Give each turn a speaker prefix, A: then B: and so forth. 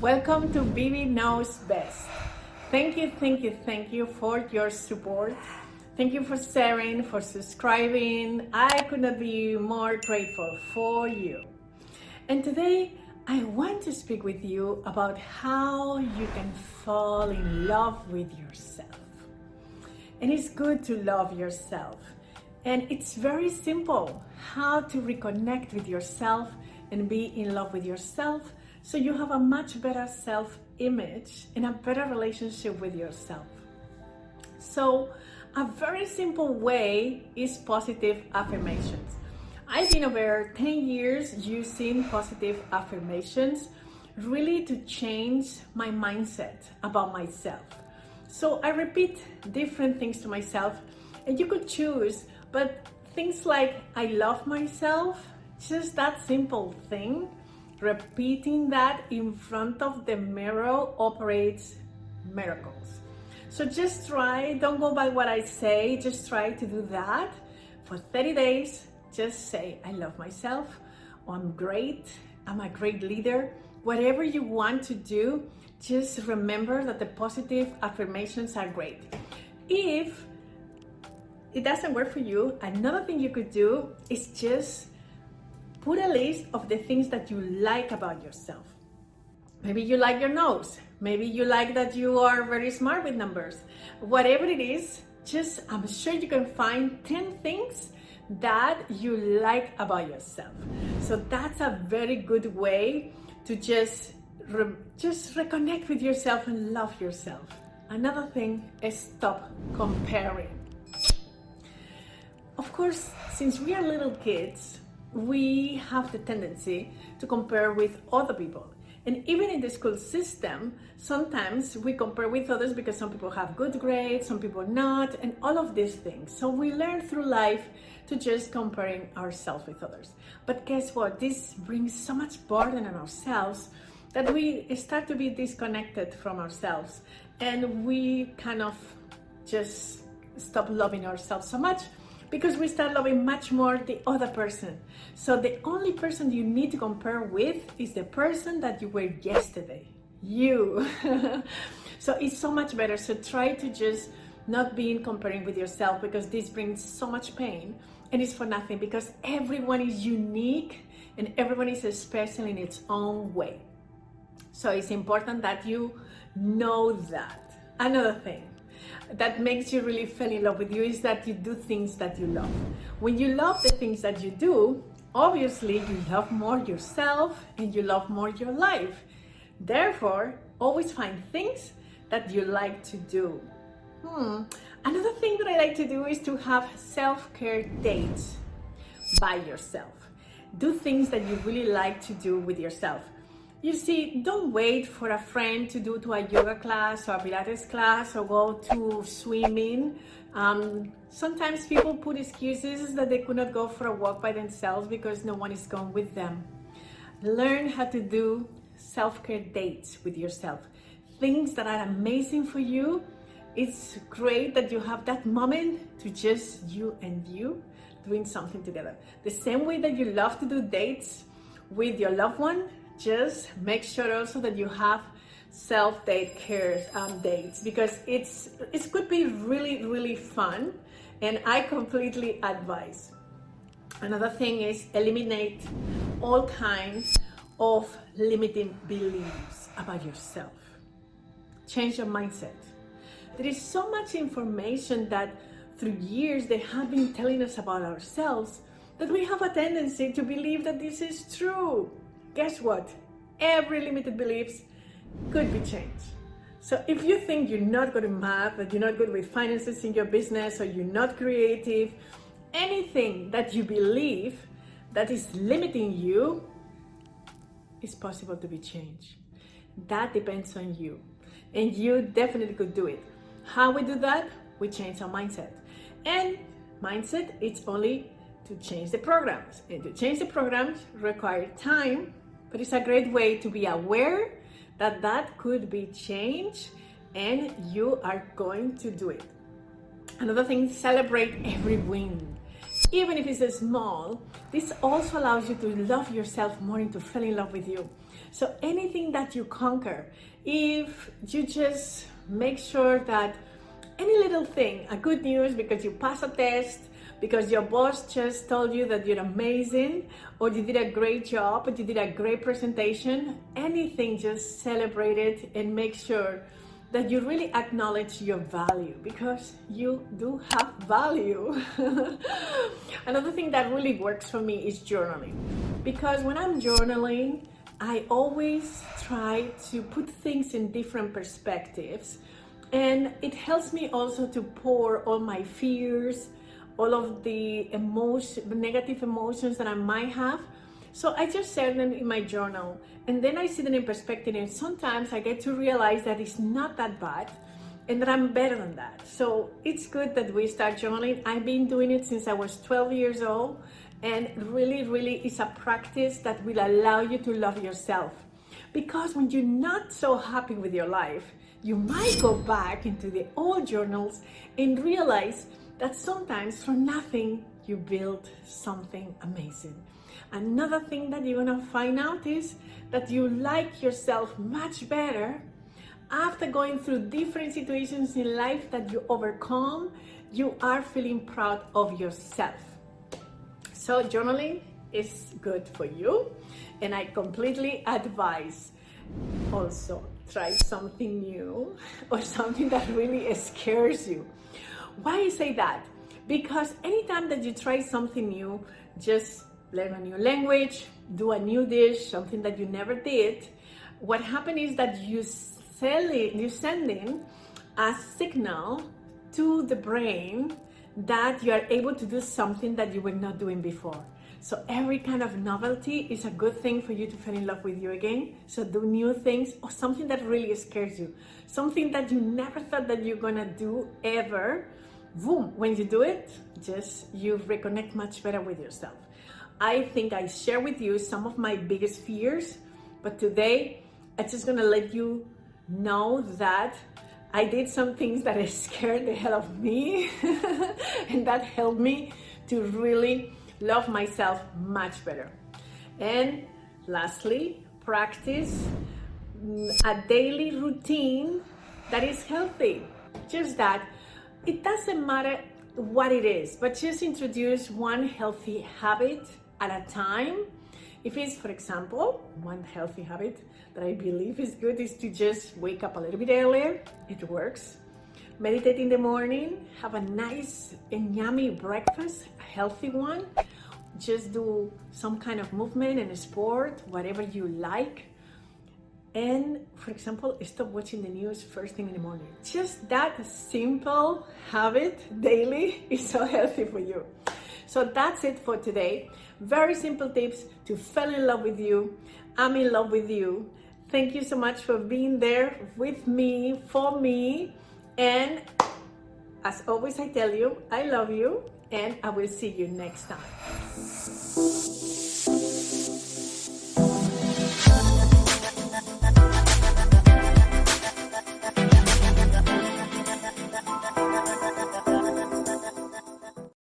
A: Welcome to Bibi Knows Best. Thank you, thank you, thank you for your support. Thank you for sharing, for subscribing. I could not be more grateful for you. And today, I want to speak with you about how you can fall in love with yourself. And it's good to love yourself. And it's very simple how to reconnect with yourself and be in love with yourself so you have a much better self image and a better relationship with yourself. So, a very simple way is positive affirmations. I've been over 10 years using positive affirmations really to change my mindset about myself. So I repeat different things to myself, and you could choose, but things like I love myself, just that simple thing Repeating that in front of the mirror operates miracles. So just try, don't go by what I say, just try to do that for 30 days. Just say, I love myself, I'm great, I'm a great leader. Whatever you want to do, just remember that the positive affirmations are great. If it doesn't work for you, another thing you could do is just Put a list of the things that you like about yourself. Maybe you like your nose. Maybe you like that you are very smart with numbers. Whatever it is, just I'm sure you can find 10 things that you like about yourself. So that's a very good way to just re- just reconnect with yourself and love yourself. Another thing is stop comparing. Of course, since we are little kids, we have the tendency to compare with other people. And even in the school system, sometimes we compare with others because some people have good grades, some people not, and all of these things. So we learn through life to just comparing ourselves with others. But guess what? This brings so much burden on ourselves that we start to be disconnected from ourselves and we kind of just stop loving ourselves so much because we start loving much more the other person. So the only person you need to compare with is the person that you were yesterday. You. so it's so much better. So try to just not being comparing with yourself because this brings so much pain and it's for nothing because everyone is unique and everyone is special in its own way. So it's important that you know that. Another thing, that makes you really fall in love with you is that you do things that you love. When you love the things that you do, obviously you love more yourself and you love more your life. Therefore, always find things that you like to do. Hmm. Another thing that I like to do is to have self care dates by yourself. Do things that you really like to do with yourself. You see, don't wait for a friend to do to a yoga class or a Pilates class or go to swimming. Um, sometimes people put excuses that they could not go for a walk by themselves because no one is going with them. Learn how to do self care dates with yourself. Things that are amazing for you. It's great that you have that moment to just you and you doing something together. The same way that you love to do dates with your loved one, just make sure also that you have self date care um, dates because it's it could be really really fun and i completely advise. Another thing is eliminate all kinds of limiting beliefs about yourself. Change your mindset. There is so much information that through years they have been telling us about ourselves that we have a tendency to believe that this is true guess what? Every limited beliefs could be changed. So if you think you're not good at math, that you're not good with finances in your business, or you're not creative, anything that you believe that is limiting you is possible to be changed. That depends on you. And you definitely could do it. How we do that? We change our mindset. And mindset, it's only to change the programs. And to change the programs require time but it's a great way to be aware that that could be changed and you are going to do it. Another thing, celebrate every win. even if it's small, this also allows you to love yourself more and to fall in love with you. So anything that you conquer, if you just make sure that any little thing, a good news because you pass a test, because your boss just told you that you're amazing, or you did a great job, or you did a great presentation, anything, just celebrate it and make sure that you really acknowledge your value because you do have value. Another thing that really works for me is journaling because when I'm journaling, I always try to put things in different perspectives and it helps me also to pour all my fears, all of the emotion, negative emotions that I might have so I just share them in my journal and then I see them in perspective. And sometimes I get to realize that it's not that bad and that I'm better than that. So it's good that we start journaling. I've been doing it since I was 12 years old. And really, really, it's a practice that will allow you to love yourself. Because when you're not so happy with your life, you might go back into the old journals and realize that sometimes from nothing you build something amazing. Another thing that you're gonna find out is that you like yourself much better after going through different situations in life that you overcome, you are feeling proud of yourself. So, journaling is good for you, and I completely advise also try something new or something that really scares you. Why I say that? Because anytime that you try something new, just learn a new language, do a new dish, something that you never did, what happens is that you sell it, you send in a signal to the brain that you are able to do something that you were not doing before. So every kind of novelty is a good thing for you to fall in love with you again. So do new things or something that really scares you. Something that you never thought that you're gonna do ever. Boom, when you do it, just you reconnect much better with yourself. I think I share with you some of my biggest fears, but today I'm just gonna let you know that I did some things that scared the hell of me, and that helped me to really love myself much better. And lastly, practice mm, a daily routine that is healthy. Just that it doesn't matter what it is, but just introduce one healthy habit at a time. If it's, for example, one healthy habit that I believe is good is to just wake up a little bit earlier, it works. Meditate in the morning, have a nice and yummy breakfast, a healthy one. Just do some kind of movement and sport, whatever you like. And for example, stop watching the news first thing in the morning. Just that simple habit daily is so healthy for you. So that's it for today. Very simple tips to fall in love with you. I'm in love with you. Thank you so much for being there with me, for me. And as always, I tell you, I love you, and I will see you next time.